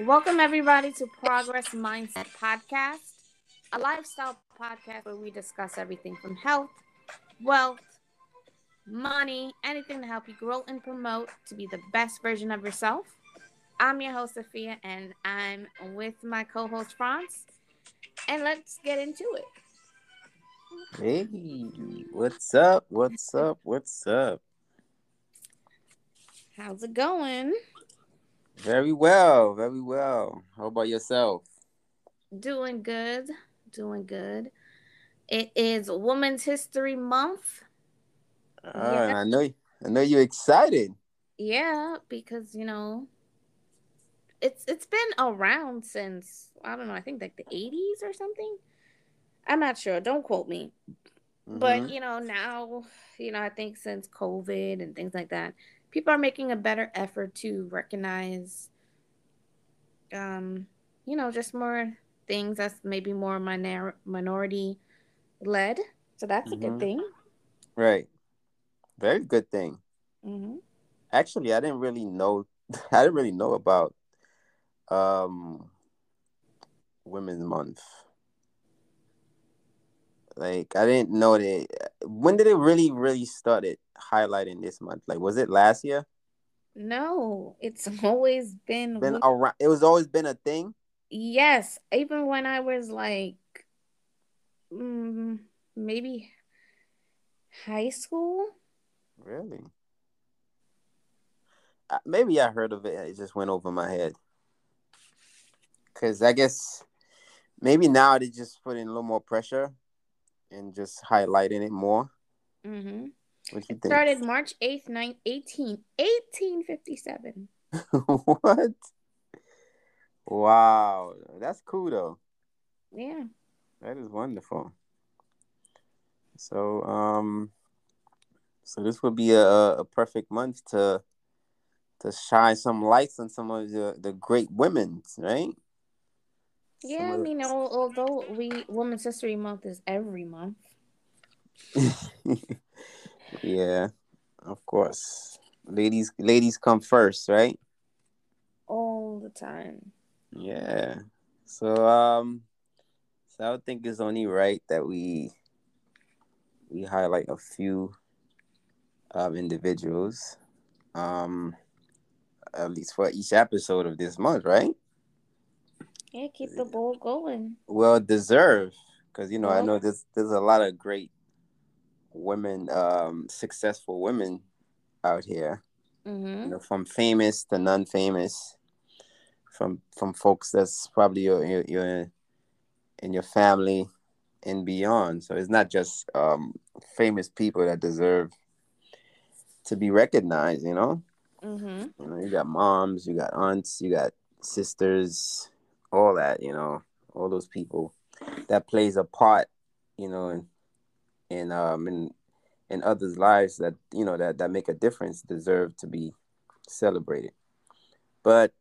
Welcome, everybody, to Progress Mindset Podcast, a lifestyle podcast where we discuss everything from health, wealth, money, anything to help you grow and promote to be the best version of yourself. I'm your host, Sophia, and I'm with my co host, Franz. And let's get into it. Hey, what's up? What's up? What's up? How's it going? Very well, very well. How about yourself? Doing good, doing good. It is Women's History Month. Uh, yeah. I know, I know you're excited. Yeah, because you know, it's it's been around since I don't know. I think like the '80s or something. I'm not sure. Don't quote me. Mm-hmm. But you know, now you know, I think since COVID and things like that, people are making a better effort to recognize um you know just more things that's maybe more minor- minority led so that's mm-hmm. a good mm-hmm. thing right very good thing mm-hmm. actually i didn't really know i didn't really know about um women's month like I didn't know that. When did it really, really started highlighting this month? Like, was it last year? No, it's always been been around. It was always been a thing. Yes, even when I was like, mm, maybe high school. Really? Uh, maybe I heard of it. It just went over my head. Cause I guess maybe now they just put in a little more pressure and just highlighting it more. Mm-hmm. What you think? Started March 8th, 9, 18, 1857. what? Wow. That's cool though. Yeah. That is wonderful. So um so this would be a, a perfect month to to shine some lights on some of the, the great women, right? Yeah, I mean, although we Women's History Month is every month. yeah, of course. Ladies, ladies come first, right? All the time. Yeah. So, um, so I would think it's only right that we we highlight a few um individuals, um, at least for each episode of this month, right? Yeah, keep the ball going. Well deserved, because you know well, I know there's there's a lot of great women, um, successful women out here. Mm-hmm. You know, from famous to non-famous, from from folks that's probably your your, your in your family and beyond. So it's not just um, famous people that deserve to be recognized. You know, mm-hmm. you know, you got moms, you got aunts, you got sisters, all that, you know, all those people that plays a part, you know, in in um in in others' lives that you know that that make a difference deserve to be celebrated. But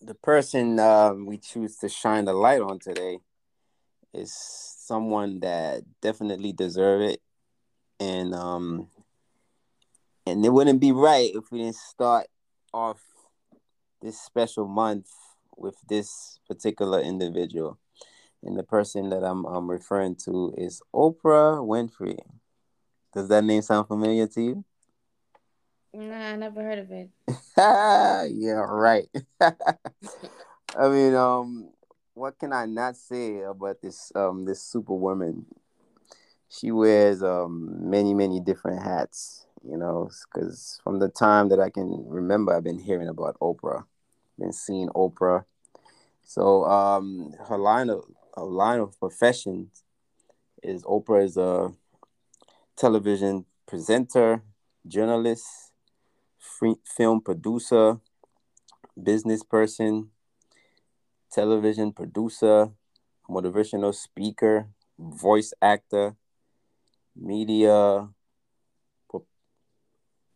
the person um, we choose to shine the light on today is someone that definitely deserve it, and um, and it wouldn't be right if we didn't start off this special month with this particular individual. And the person that I'm, I'm referring to is Oprah Winfrey. Does that name sound familiar to you? Nah, I never heard of it. yeah, right. I mean, um, what can I not say about this um this superwoman? She wears um many many different hats, you know, because from the time that I can remember, I've been hearing about Oprah been seeing Oprah. So um, her line of her line of professions is Oprah is a television presenter, journalist, film producer, business person, television producer, motivational speaker, voice actor, media.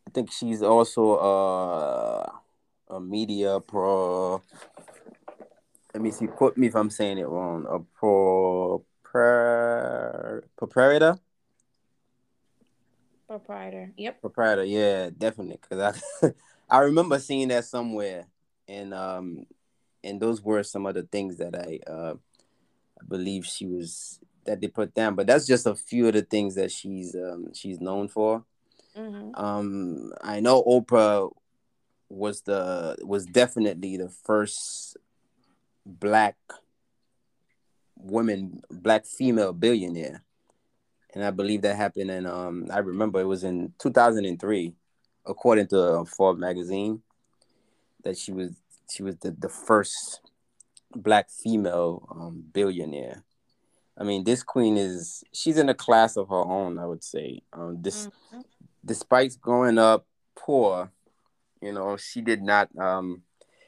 I think she's also uh a media pro. Let me see. Quote me if I'm saying it wrong. A pro proprietor. Proprietor. Yep. Proprietor. Yeah, definitely. Cause I I remember seeing that somewhere, and um, and those were some of the things that I uh, I believe she was that they put down. But that's just a few of the things that she's um, she's known for. Mm-hmm. Um, I know Oprah was the was definitely the first black woman, black female billionaire, and I believe that happened in um I remember it was in 2003, according to Forbes magazine, that she was she was the, the first black female um, billionaire. I mean, this queen is she's in a class of her own. I would say. Um, this, mm-hmm. despite growing up poor, you know, she did not um,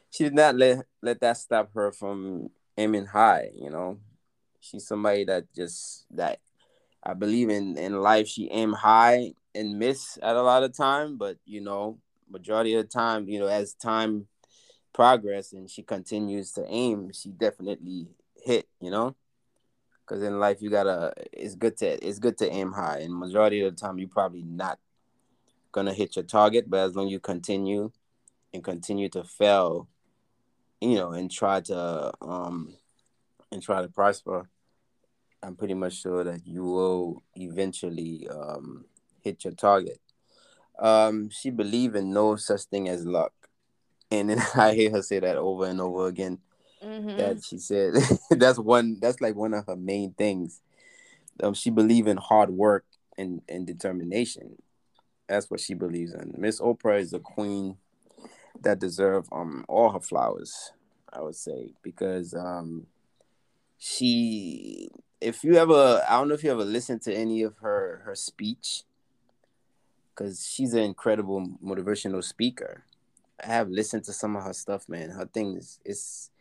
she did not let let that stop her from aiming high. You know, she's somebody that just that I believe in in life. She aim high and miss at a lot of time, but you know, majority of the time, you know, as time progress and she continues to aim, she definitely hit, you know? Cause in life you gotta it's good to it's good to aim high and majority of the time you probably not gonna hit your target, but as long as you continue and continue to fail, you know, and try to um and try to prosper, I'm pretty much sure that you will eventually um hit your target. Um, she believed in no such thing as luck and then I hear her say that over and over again. Mm-hmm. That she said that's one that's like one of her main things. Um, she believes in hard work and, and determination. That's what she believes in. Miss Oprah is a queen that deserve um all her flowers, I would say, because um she if you ever I don't know if you ever listened to any of her her speech because she's an incredible motivational speaker I have listened to some of her stuff, man. Her thing is it's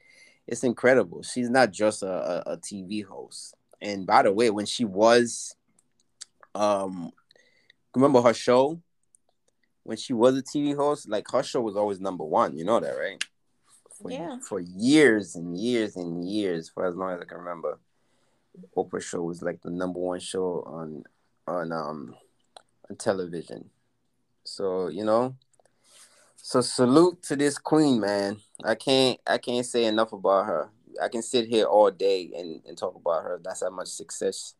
it's incredible. She's not just a, a, a TV host. And by the way, when she was um remember her show? When she was a TV host, like her show was always number one. You know that, right? For, yeah. For years and years and years, for as long as I can remember, Oprah show was like the number one show on on um on television. So you know, so salute to this queen, man. I can't I can't say enough about her. I can sit here all day and, and talk about her. That's how much success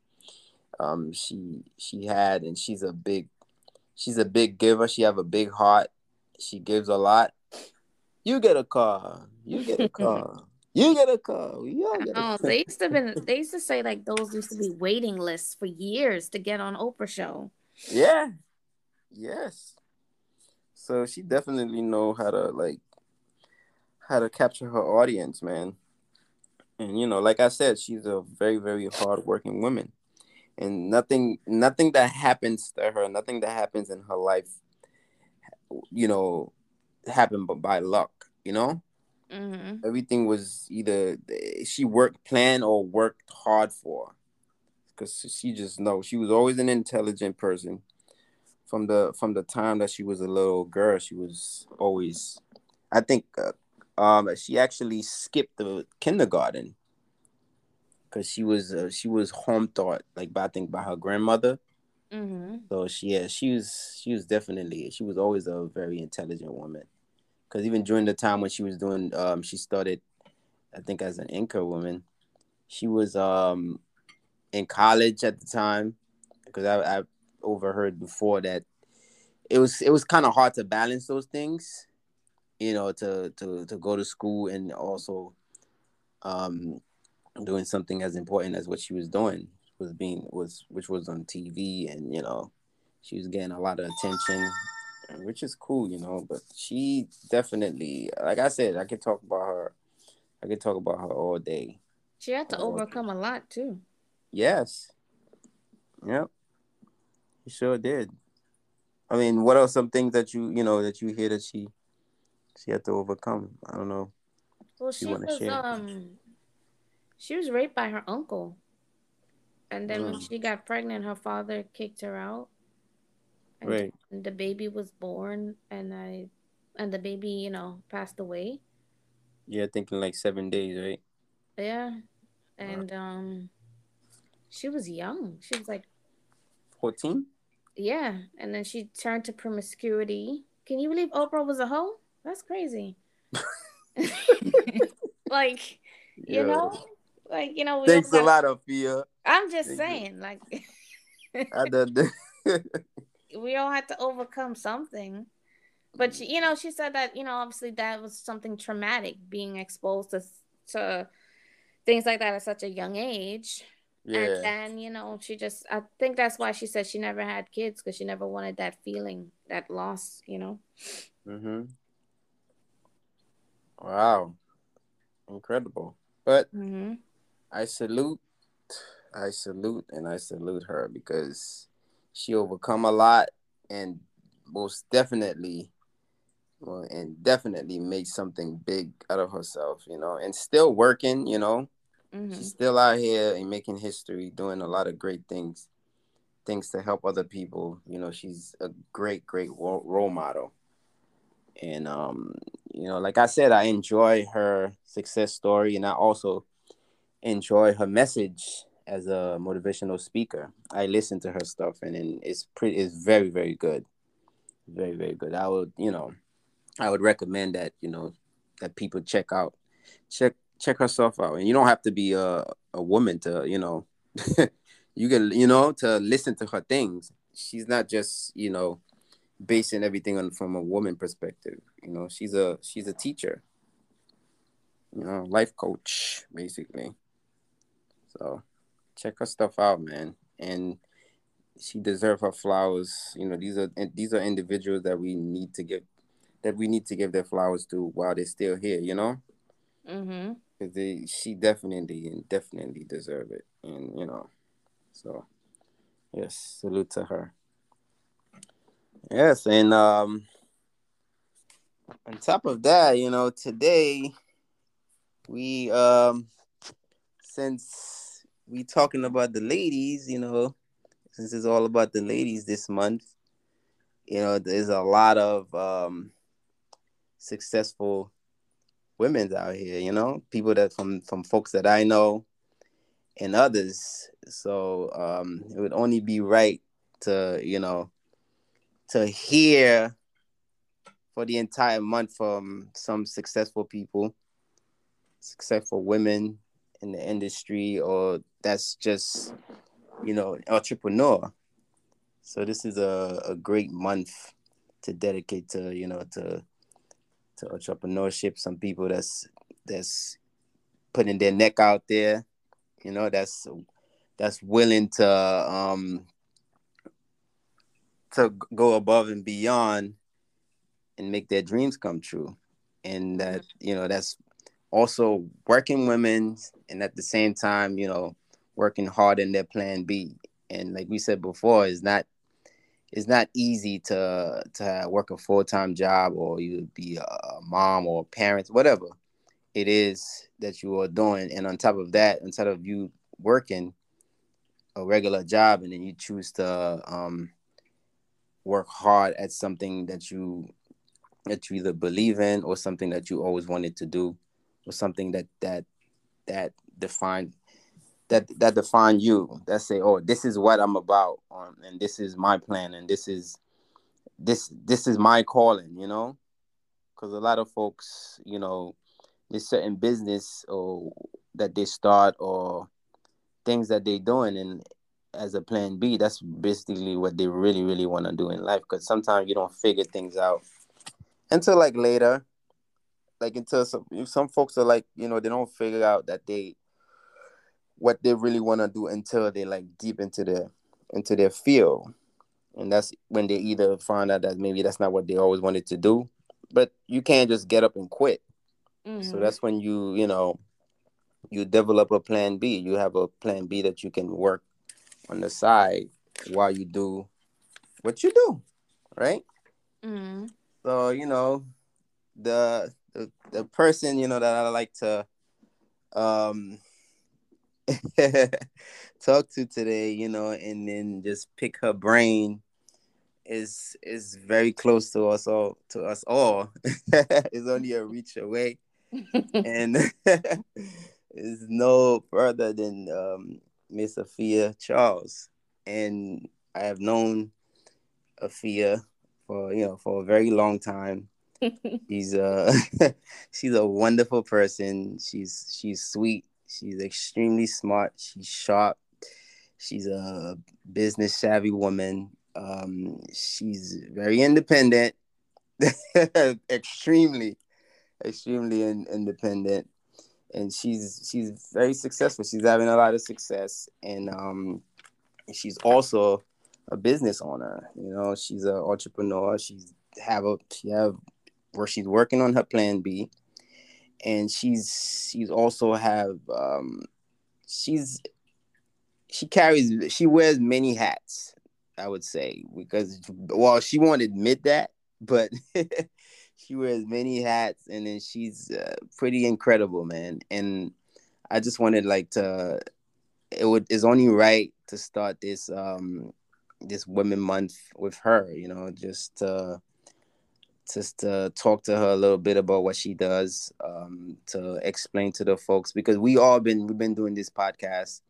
um she she had and she's a big she's a big giver. She have a big heart. She gives a lot. You get a car. You get a car. you get a car. You get a car. they used to been they used to say like those used to be waiting lists for years to get on Oprah show. Yeah. Yes. So she definitely know how to like how to capture her audience, man. And you know, like I said, she's a very, very hardworking woman. And nothing nothing that happens to her, nothing that happens in her life, you know, happened but by luck, you know? Mm-hmm. Everything was either she worked, planned, or worked hard for. Because she just knows she was always an intelligent person from the from the time that she was a little girl, she was always, I think, uh, um, she actually skipped the kindergarten because she was uh, she was home taught like by I think by her grandmother. Mm-hmm. So she yeah she was she was definitely she was always a very intelligent woman because even during the time when she was doing um she started I think as an anchor woman she was um in college at the time because I, I overheard before that it was it was kind of hard to balance those things, you know, to to to go to school and also um doing something as important as what she was doing was being was which was on TV and you know she was getting a lot of attention which is cool you know but she definitely like I said I could talk about her I could talk about her all day she had to overcome a lot too yes yep he sure did. I mean, what are some things that you you know that you hear that she she had to overcome? I don't know. Well, she was share. um she was raped by her uncle, and then mm. when she got pregnant, her father kicked her out. Right. And right. the baby was born, and I and the baby, you know, passed away. Yeah, thinking like seven days, right? Yeah, and um, she was young. She was like fourteen. Yeah, and then she turned to promiscuity. Can you believe Oprah was a hoe? That's crazy. like, you yeah. know, like you know. Thanks a lot, Afia. I'm just Thank saying, you. like. I done. we all had to overcome something, but she, you know, she said that you know, obviously that was something traumatic, being exposed to to things like that at such a young age. Yeah. And then, you know, she just, I think that's why she said she never had kids because she never wanted that feeling, that loss, you know? Mm-hmm. Wow. Incredible. But mm-hmm. I salute, I salute, and I salute her because she overcome a lot and most definitely well, and definitely made something big out of herself, you know, and still working, you know, Mm-hmm. She's still out here and making history, doing a lot of great things, things to help other people. You know, she's a great, great role model. And um, you know, like I said, I enjoy her success story, and I also enjoy her message as a motivational speaker. I listen to her stuff, and then it's pretty, it's very, very good, very, very good. I would, you know, I would recommend that, you know, that people check out, check check herself out, and you don't have to be a a woman to you know, you can you know to listen to her things. She's not just you know basing everything on from a woman perspective. You know, she's a she's a teacher. You know, life coach basically. So check her stuff out, man, and she deserves her flowers. You know, these are these are individuals that we need to give that we need to give their flowers to while they're still here. You know. Mm-hmm they she definitely and definitely deserve it, and you know, so yes, salute to her. Yes, and um, on top of that, you know, today we um, since we talking about the ladies, you know, since it's all about the ladies this month, you know, there's a lot of um successful women's out here, you know, people that from from folks that I know and others. So um, it would only be right to, you know, to hear for the entire month from some successful people, successful women in the industry, or that's just, you know, entrepreneur. So this is a, a great month to dedicate to, you know, to to entrepreneurship. Some people that's that's putting their neck out there, you know, that's that's willing to um to go above and beyond and make their dreams come true. And that, you know, that's also working women and at the same time, you know, working hard in their plan B. And like we said before, is not it's not easy to to work a full time job or you be a mom or parents, whatever it is that you are doing. And on top of that, instead of you working a regular job and then you choose to um, work hard at something that you that you either believe in or something that you always wanted to do or something that that that define that that define you that say oh this is what i'm about um, and this is my plan and this is this this is my calling you know? Because a lot of folks you know there's certain business or that they start or things that they're doing and as a plan b that's basically what they really really want to do in life because sometimes you don't figure things out until like later like until some some folks are like you know they don't figure out that they what they really want to do until they like deep into their into their field. And that's when they either find out that maybe that's not what they always wanted to do. But you can't just get up and quit. Mm-hmm. so that's when you you know you develop a plan b. You have a plan b that you can work on the side while you do what you do right? Mm-hmm. so you know the, the the person you know that i like to um talk to today, you know, and then just pick her brain is is very close to us all to us all. it's only a reach away. and is no further than um, Miss Afia Charles. And I have known Afia for you know for a very long time. She's uh she's a wonderful person. She's she's sweet. She's extremely smart. She's sharp. She's a business savvy woman. Um, she's very independent, extremely, extremely in, independent, and she's she's very successful. She's having a lot of success, and um, she's also a business owner. You know, she's an entrepreneur. She's have a she have where she's working on her plan B, and she's she's also have um, she's she carries she wears many hats. I would say because well she won't admit that, but she wears many hats, and then she's uh, pretty incredible, man. And I just wanted like to it would is only right to start this um this women month with her you know just to just to talk to her a little bit about what she does um to explain to the folks because we all been we've been doing this podcast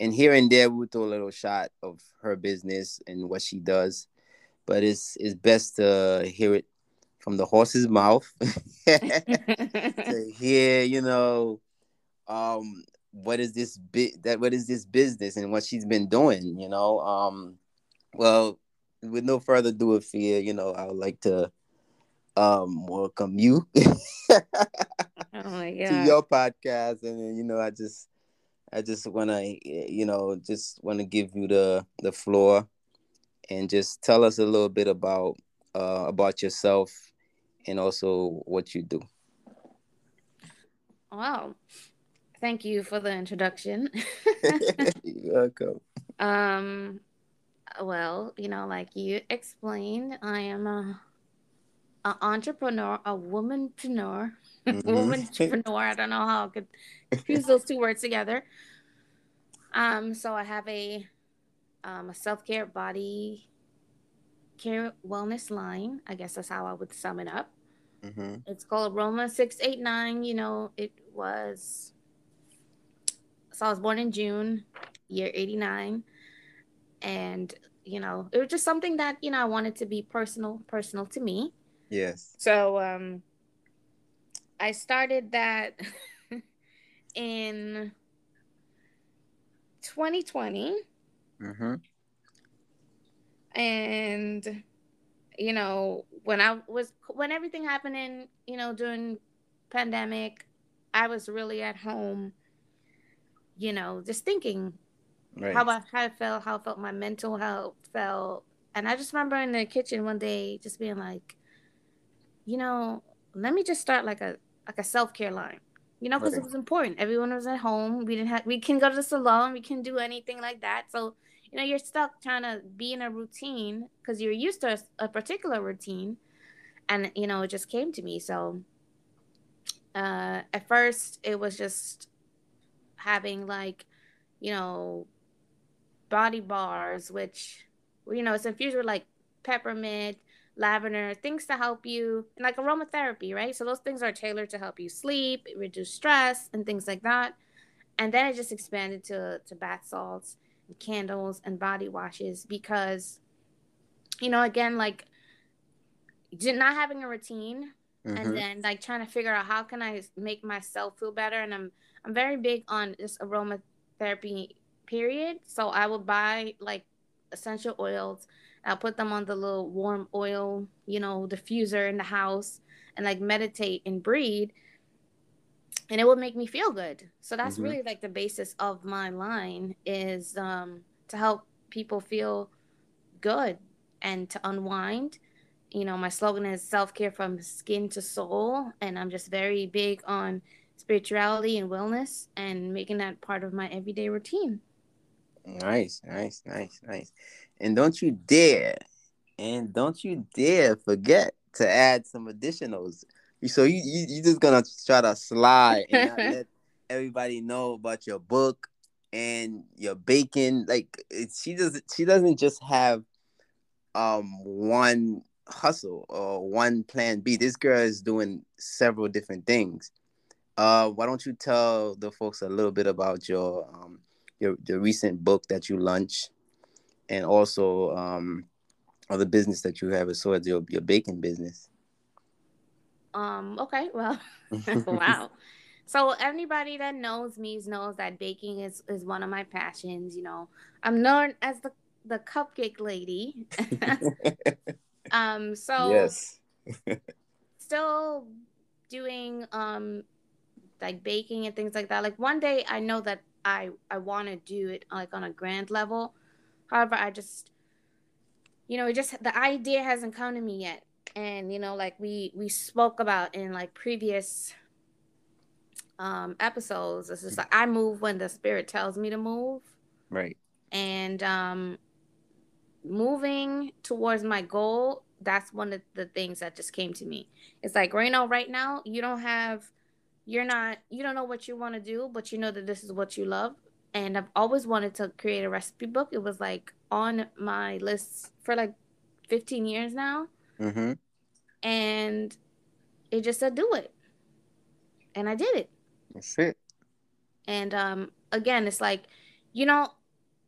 and here and there we throw a little shot of her business and what she does but it's it's best to hear it from the horse's mouth to hear you know um what is this bit that what is this business and what she's been doing you know? Um well with no further ado fear you know i would like to um welcome you oh to your podcast and you know i just i just want to you know just want to give you the the floor and just tell us a little bit about uh about yourself and also what you do wow Thank you for the introduction. You're welcome. Um, well, you know, like you explained, I am a, a entrepreneur, a womanpreneur, mm-hmm. womanpreneur. I don't know how I could use those two words together. Um, so I have a um, a self care body care wellness line. I guess that's how I would sum it up. Mm-hmm. It's called Aroma Six Eight Nine. You know, it was so I was born in June, year 89. And, you know, it was just something that, you know, I wanted to be personal, personal to me. Yes. So um I started that in 2020. Mm-hmm. And you know, when I was when everything happened in, you know, during pandemic, I was really at home you know, just thinking right. how I, how I felt, how I felt my mental health felt. And I just remember in the kitchen one day just being like, you know, let me just start like a like a self care line. You know, because right. it was important. Everyone was at home. We didn't have we can go to the salon. We can do anything like that. So you know, you're stuck trying to be in a routine because you're used to a, a, particular routine, and you know, it just came to me. So uh, at first, it was just having like, you know, body bars, which, you know, it's infused with like peppermint, lavender, things to help you, and like aromatherapy, right? So those things are tailored to help you sleep, reduce stress, and things like that. And then it just expanded to to bath salts, and candles, and body washes because, you know, again, like not having a routine mm-hmm. and then like trying to figure out how can I make myself feel better. And I'm I'm very big on this aromatherapy period. So I will buy like essential oils. I'll put them on the little warm oil, you know, diffuser in the house and like meditate and breathe. And it will make me feel good. So that's mm-hmm. really like the basis of my line is um, to help people feel good and to unwind. You know, my slogan is self care from skin to soul. And I'm just very big on spirituality and wellness and making that part of my everyday routine. Nice, nice, nice, nice. And don't you dare, and don't you dare forget to add some additionals. So you you you just gonna try to slide and not let everybody know about your book and your bacon. Like she does she doesn't just have um one hustle or one plan B. This girl is doing several different things. Uh, why don't you tell the folks a little bit about your um your the recent book that you launched, and also um, other business that you have as well as your your baking business. um, okay, well, wow. So anybody that knows me knows that baking is, is one of my passions. You know, I'm known as the the cupcake lady. um, so yes, still doing um like baking and things like that. Like one day, I know that I I want to do it like on a grand level. However, I just you know, it just the idea hasn't come to me yet. And you know, like we we spoke about in like previous um episodes, it's just like I move when the spirit tells me to move. Right. And um moving towards my goal, that's one of the things that just came to me. It's like right now, right now, you don't have you're not you don't know what you want to do, but you know that this is what you love. And I've always wanted to create a recipe book. It was like on my list for like 15 years now. Mm-hmm. And it just said do it. And I did it. That's it. And um again, it's like, you know,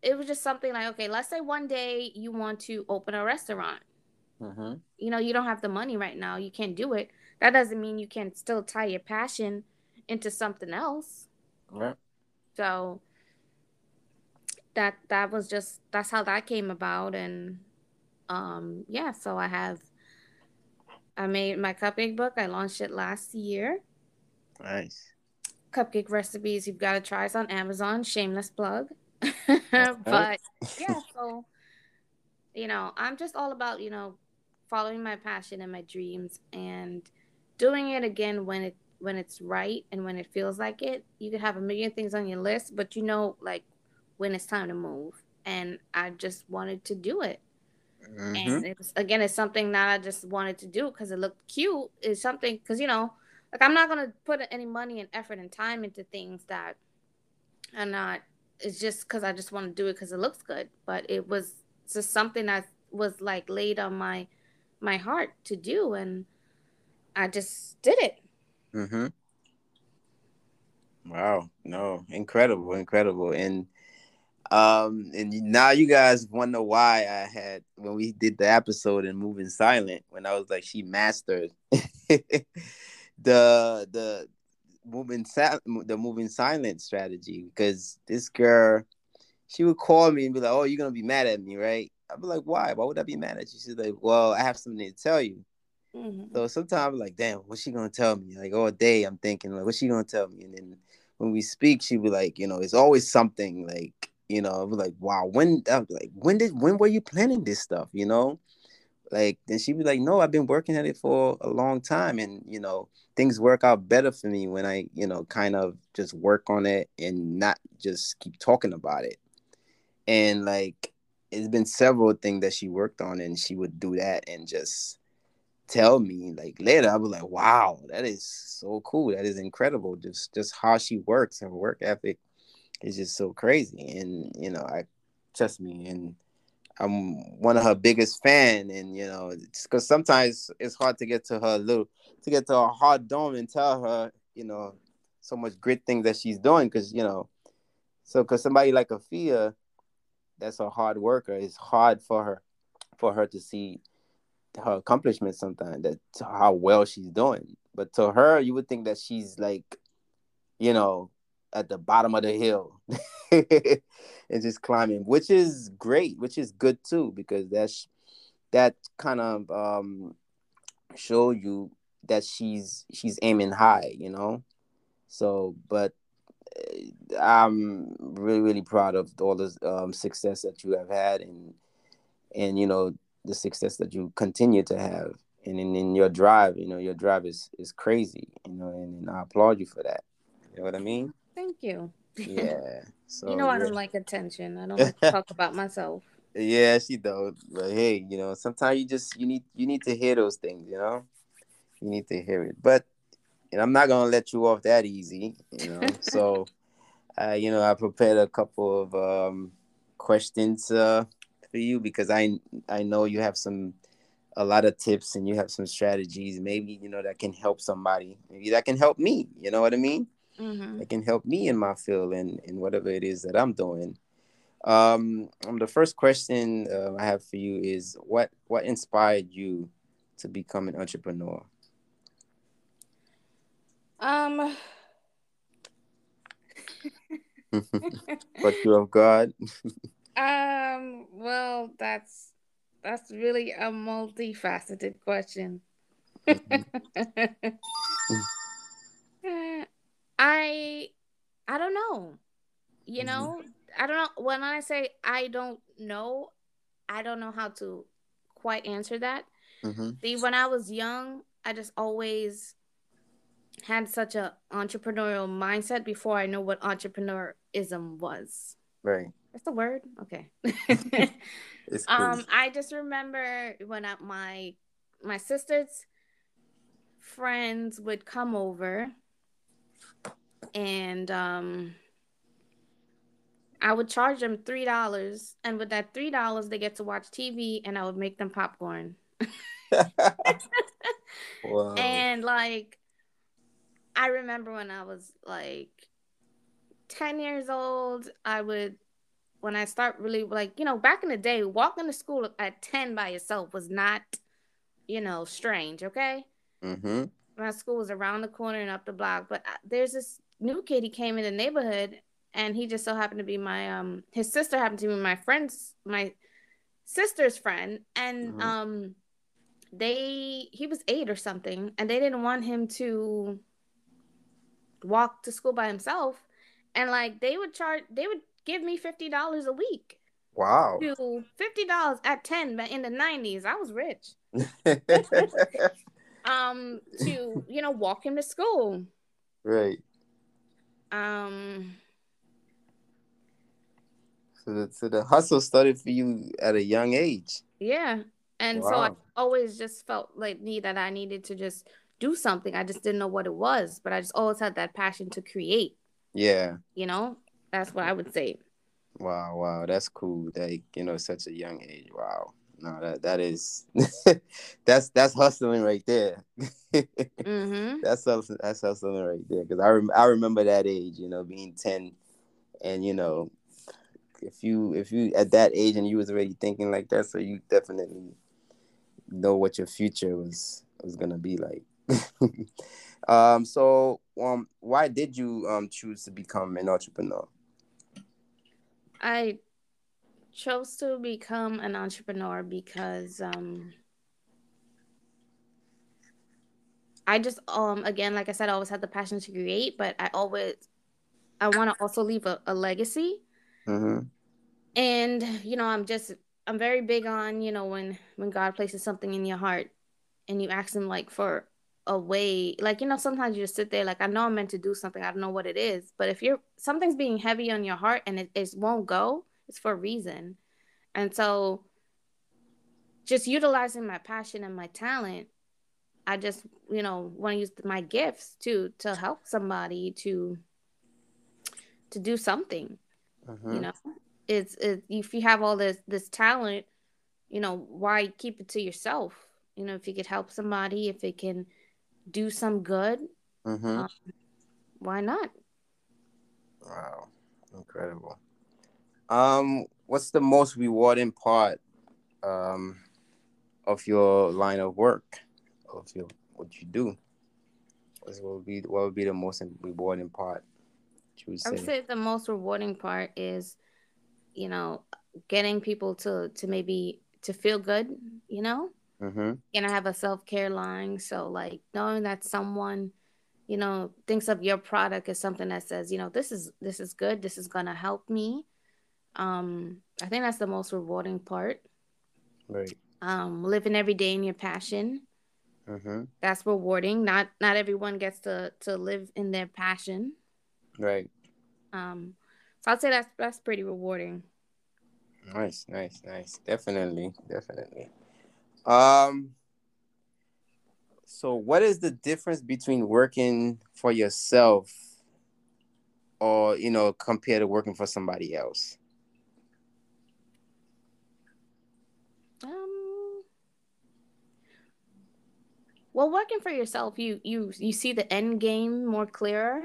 it was just something like, okay, let's say one day you want to open a restaurant. Mm-hmm. You know, you don't have the money right now. You can't do it. That doesn't mean you can't still tie your passion into something else. Right. So that that was just that's how that came about and um yeah, so I have I made my cupcake book. I launched it last year. Nice. Cupcake recipes you've got to try. It's on Amazon. Shameless plug. but yeah, so you know, I'm just all about, you know, following my passion and my dreams and doing it again when it when it's right and when it feels like it. You could have a million things on your list, but you know like when it's time to move. And I just wanted to do it. Mm-hmm. And it's again, it's something that I just wanted to do because it looked cute. It's something because you know, like I'm not gonna put any money and effort and time into things that are not it's just because I just want to do it because it looks good. But it was just something that was like laid on my my heart to do, and I just did it. Mm-hmm. Wow! No, incredible, incredible, and um, and now you guys wonder why I had when we did the episode and Moving Silent when I was like she mastered the the moving the moving silent strategy because this girl she would call me and be like, "Oh, you're gonna be mad at me, right?" I'd be like, "Why? Why would I be mad at you?" She's like, "Well, I have something to tell you." Mm-hmm. So sometimes I'm like, "Damn, what's she gonna tell me?" Like all day, I'm thinking, like, "What's she gonna tell me?" And then when we speak, she would be like, "You know, it's always something like." You know, I'd be like, wow, when, like, when did, when were you planning this stuff? You know, like then she'd be like no i've been working at it for a long time and you know things work out better for me when i you know kind of just work on it and not just keep talking about it. And like it's been several things that she worked on and she would do that and just tell me like later i was like wow that is so cool. That is incredible. Just just how she works her work ethic is just so crazy. And you know i trust me and I'm one of her biggest fan, and you know, because sometimes it's hard to get to her little, to get to her hard dome and tell her, you know, so much great things that she's doing, because you know, so because somebody like Afia, that's a hard worker, it's hard for her, for her to see her accomplishments sometimes that how well she's doing, but to her, you would think that she's like, you know, at the bottom of the hill and just climbing, which is great, which is good too, because that's that kind of um show you that she's she's aiming high, you know. So, but uh, I'm really really proud of all the um, success that you have had, and and you know the success that you continue to have, and in, in your drive, you know your drive is is crazy, you know, and, and I applaud you for that. You know what I mean? Thank you. Yeah. So you know I don't like attention. I don't like to talk about myself. Yeah, she does. But hey, you know, sometimes you just you need you need to hear those things, you know? You need to hear it. But and I'm not gonna let you off that easy, you know. so uh, you know, I prepared a couple of um questions uh for you because I I know you have some a lot of tips and you have some strategies maybe you know that can help somebody maybe that can help me you know what i mean mm-hmm. that can help me in my field and in whatever it is that I'm doing. Um, um the first question uh, I have for you is what what inspired you to become an entrepreneur? Um. but you of God. um. Well, that's that's really a multifaceted question. Mm-hmm. I I don't know. You mm-hmm. know, I don't know when I say I don't know, I don't know how to quite answer that. Mm-hmm. See, when I was young, I just always had such a entrepreneurial mindset before I know what entrepreneurism was. Right. That's the word. Okay. Um, I just remember when I, my my sister's friends would come over, and um, I would charge them three dollars, and with that three dollars, they get to watch TV, and I would make them popcorn. wow. And like, I remember when I was like ten years old, I would when I start really like, you know, back in the day, walking to school at 10 by yourself was not, you know, strange, okay? Mm-hmm. My school was around the corner and up the block, but uh, there's this new kid, he came in the neighborhood and he just so happened to be my, um, his sister happened to be my friend's, my sister's friend. And, mm-hmm. um, they, he was eight or something, and they didn't want him to walk to school by himself. And like, they would charge, they would give me fifty dollars a week. Wow. To fifty dollars at ten, but in the nineties, I was rich. um, to you know, walk him to school. Right. Um. So the so the hustle started for you at a young age. Yeah, and wow. so I always just felt like me that I needed to just do something. I just didn't know what it was, but I just always had that passion to create. Yeah. You know, that's what I would say. Wow, wow, that's cool. That you know, such a young age. Wow. No, that that is that's that's hustling right there. mm-hmm. That's hustling, that's hustling right there. Because I rem- I remember that age, you know, being ten, and you know, if you if you at that age and you was already thinking like that, so you definitely know what your future was was gonna be like. um. So um, why did you um choose to become an entrepreneur? I chose to become an entrepreneur because um I just um again like I said I always had the passion to create but I always I want to also leave a, a legacy. Mm-hmm. and you know I'm just I'm very big on you know when when God places something in your heart and you ask him like for a way like you know sometimes you just sit there like i know i'm meant to do something. I don't know what it is. But if you're something's being heavy on your heart and it, it won't go it's for a reason and so just utilizing my passion and my talent i just you know want to use my gifts to to help somebody to to do something uh-huh. you know it's, it's if you have all this this talent you know why keep it to yourself you know if you could help somebody if it can do some good, mm-hmm. um, why not? Wow, incredible. Um, what's the most rewarding part um of your line of work, of your what you do? What would be what would be the most rewarding part? I would say the most rewarding part is, you know, getting people to to maybe to feel good, you know, Mm-hmm. And I have a self care line. So, like, knowing that someone, you know, thinks of your product as something that says, you know, this is this is good. This is gonna help me. Um, I think that's the most rewarding part. Right. Um, living every day in your passion. Mm-hmm. That's rewarding. Not not everyone gets to to live in their passion. Right. Um, so I'd say that's that's pretty rewarding. Nice, nice, nice. Definitely, definitely. Um, so what is the difference between working for yourself or you know compared to working for somebody else? Um well working for yourself you you you see the end game more clearer.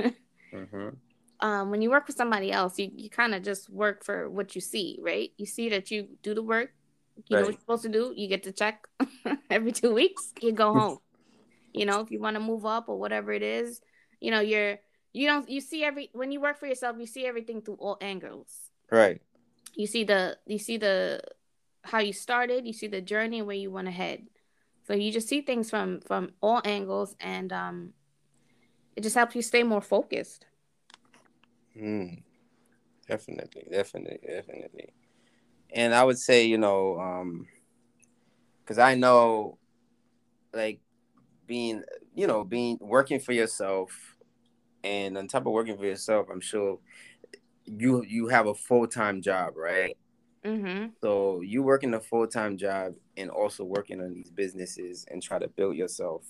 mm-hmm. Um, when you work for somebody else, you, you kind of just work for what you see, right? You see that you do the work, you right. know what you're supposed to do. You get to check every two weeks. You go home. You know, if you want to move up or whatever it is, you know, you're you don't you see every when you work for yourself, you see everything through all angles. Right. You see the you see the how you started, you see the journey where you want to head. So you just see things from from all angles and um it just helps you stay more focused. Hmm. Definitely, definitely, definitely. And I would say, you know, um, because I know, like, being, you know, being working for yourself, and on top of working for yourself, I'm sure you you have a full time job, right? Mm-hmm. So you working a full time job and also working on these businesses and try to build yourself.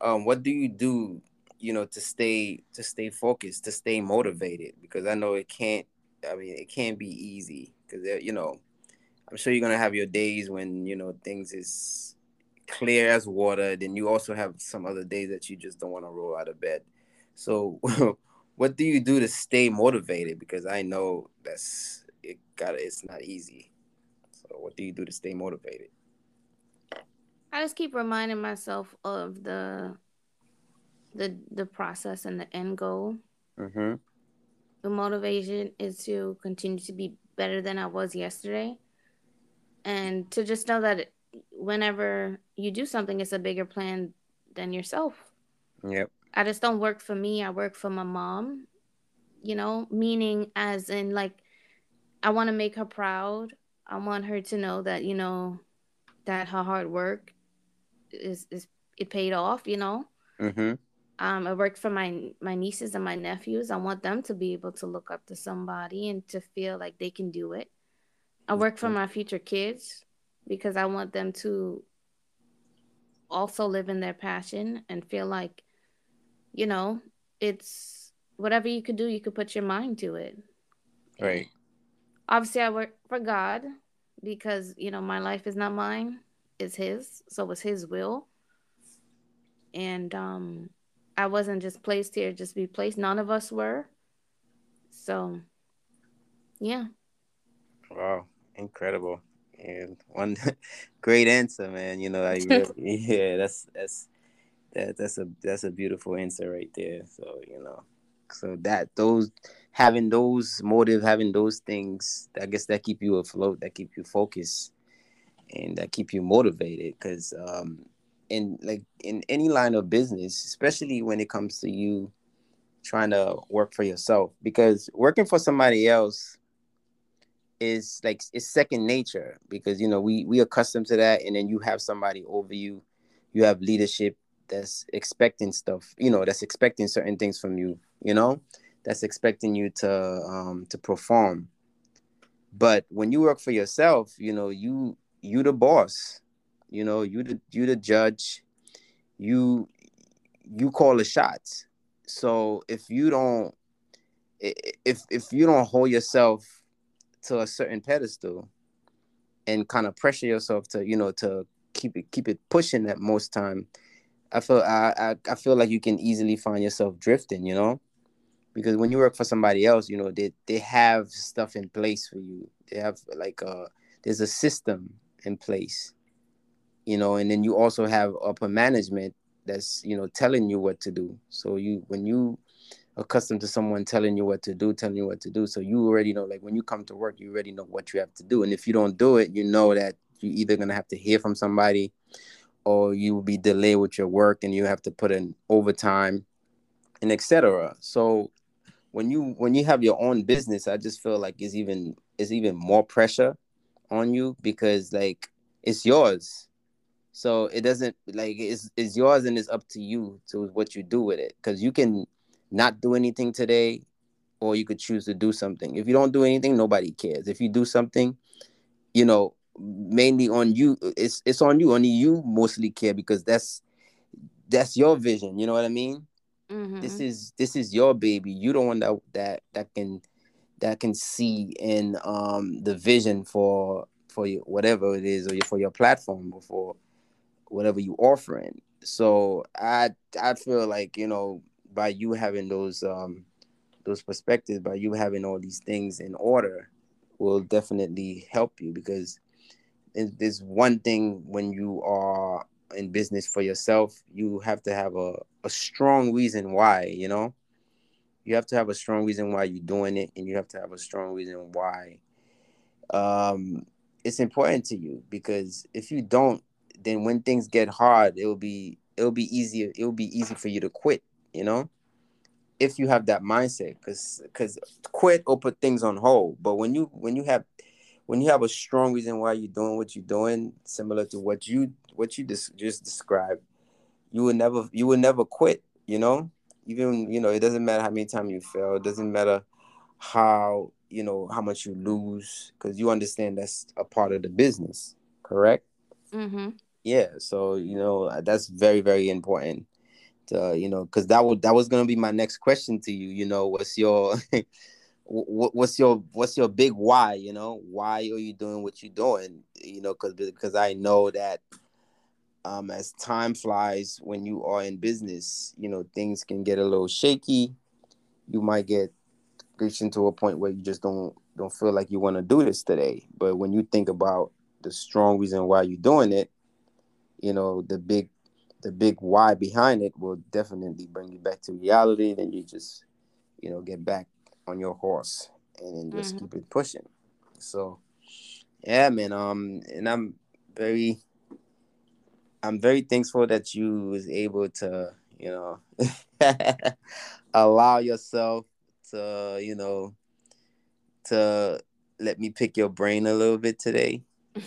Um, what do you do you know to stay to stay focused to stay motivated because i know it can't i mean it can't be easy because you know i'm sure you're gonna have your days when you know things is clear as water then you also have some other days that you just don't want to roll out of bed so what do you do to stay motivated because i know that's it got it's not easy so what do you do to stay motivated i just keep reminding myself of the the the process and the end goal. Mm-hmm. The motivation is to continue to be better than I was yesterday, and to just know that whenever you do something, it's a bigger plan than yourself. Yep. I just don't work for me. I work for my mom. You know, meaning as in like, I want to make her proud. I want her to know that you know that her hard work is is it paid off. You know. Mm-hmm. Um, I work for my my nieces and my nephews. I want them to be able to look up to somebody and to feel like they can do it. I work for my future kids because I want them to also live in their passion and feel like, you know, it's whatever you could do, you could put your mind to it. Right. Obviously, I work for God because, you know, my life is not mine, it's His. So it's His will. And um, I wasn't just placed here just be placed. None of us were. So, yeah. Wow, incredible. And one great answer, man. You know, I really, yeah, that's that's that that's a that's a beautiful answer right there. So, you know, so that those having those motive, having those things, I guess that keep you afloat, that keep you focused, and that keep you motivated. Because um, in like in any line of business, especially when it comes to you trying to work for yourself, because working for somebody else is like it's second nature because you know we we accustomed to that and then you have somebody over you you have leadership that's expecting stuff you know that's expecting certain things from you you know that's expecting you to um to perform but when you work for yourself you know you you the boss you know, you the you the judge. You you call the shots. So if you don't if if you don't hold yourself to a certain pedestal and kind of pressure yourself to, you know, to keep it keep it pushing at most time, I feel I, I I feel like you can easily find yourself drifting, you know? Because when you work for somebody else, you know, they they have stuff in place for you. They have like a there's a system in place you know, and then you also have upper management that's you know telling you what to do. So you when you accustomed to someone telling you what to do, telling you what to do, so you already know like when you come to work, you already know what you have to do, and if you don't do it, you know that you're either gonna have to hear from somebody, or you will be delayed with your work, and you have to put in overtime, and etc. So when you when you have your own business, I just feel like it's even it's even more pressure on you because like it's yours so it doesn't like it's it's yours and it's up to you to what you do with it. Because you can not do anything today, or you could choose to do something. If you don't do anything, nobody cares. If you do something, you know, mainly on you, it's it's on you. Only you mostly care because that's that's your vision. You know what I mean? Mm-hmm. This is this is your baby. You don't want that that that can that can see in um the vision for for you whatever it is or for your platform or for whatever you offering. So I I feel like you know by you having those um those perspectives, by you having all these things in order, will definitely help you because there's one thing when you are in business for yourself, you have to have a, a strong reason why, you know? You have to have a strong reason why you're doing it, and you have to have a strong reason why um, it's important to you. Because if you don't, then when things get hard, it will be it'll be easier. It will be easy for you to quit, you know? If you have that mindset, because because quit or put things on hold. But when you when you have when you have a strong reason why you're doing what you're doing, similar to what you what you just just described, you will never you will never quit. You know, even you know it doesn't matter how many times you fail. It doesn't matter how you know how much you lose because you understand that's a part of the business. Correct. Mm-hmm. Yeah. So you know that's very very important. To, you know, because that would that was gonna be my next question to you. You know, what's your what's your what's your big why you know why are you doing what you're doing you know because because i know that um as time flies when you are in business you know things can get a little shaky you might get reaching to a point where you just don't don't feel like you want to do this today but when you think about the strong reason why you're doing it you know the big the big why behind it will definitely bring you back to reality then you just you know get back on your horse and then just mm-hmm. keep it pushing. So yeah, man. Um, and I'm very, I'm very thankful that you was able to, you know, allow yourself to, you know, to let me pick your brain a little bit today.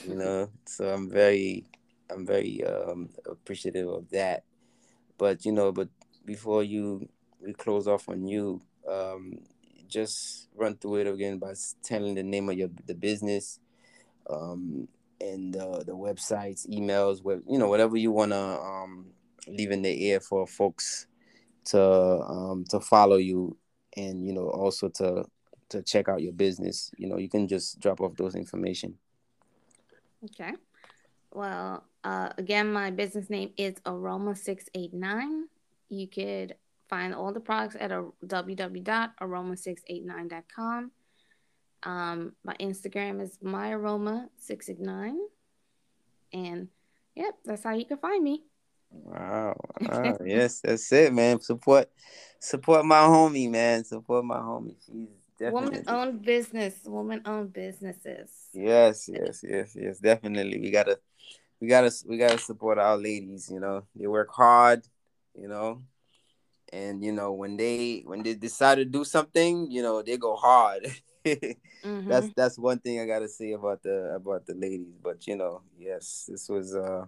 You know, so I'm very, I'm very um appreciative of that. But you know, but before you we close off on you, um, just run through it again by telling the name of your the business, um, and uh, the websites, emails, web, you know, whatever you wanna um, leave in the air for folks to um, to follow you, and you know, also to to check out your business. You know, you can just drop off those information. Okay. Well, uh, again, my business name is Aroma Six Eight Nine. You could find all the products at a www.aroma689.com. Um, my Instagram is myaroma689. And yep, that's how you can find me. Wow. wow. yes, that's it, man. Support support my homie, man. Support my homie. She's definitely woman owned business, woman owned businesses. Yes, yes, yes, yes. Definitely. We gotta we gotta we gotta support our ladies, you know. They work hard, you know and you know when they when they decide to do something you know they go hard mm-hmm. that's that's one thing i gotta say about the about the ladies but you know yes this was uh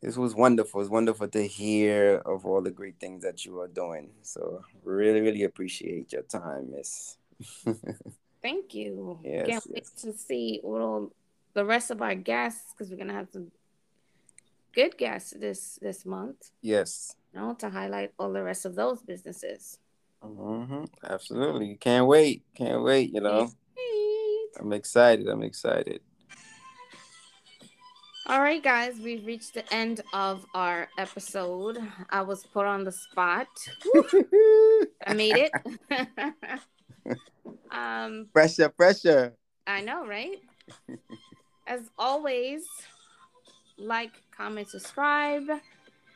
this was wonderful it's wonderful to hear of all the great things that you are doing so really really appreciate your time miss thank you yes, can't yes. wait to see all the rest of our guests because we're gonna have some good guests this this month yes you know, to highlight all the rest of those businesses. Mm-hmm. Absolutely. Can't wait. Can't wait, you know. I'm excited. I'm excited. All right, guys, we've reached the end of our episode. I was put on the spot. I made it. um, pressure, pressure. I know, right? As always, like, comment, subscribe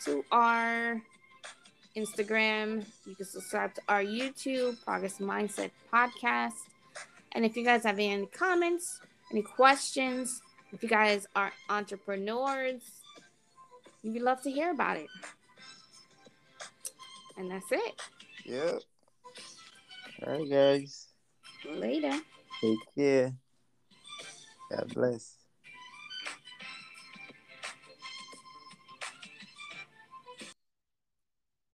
to our Instagram. You can subscribe to our YouTube, Progress Mindset Podcast. And if you guys have any comments, any questions, if you guys are entrepreneurs, we'd love to hear about it. And that's it. Yep. All right, guys. Later. Take care. God bless.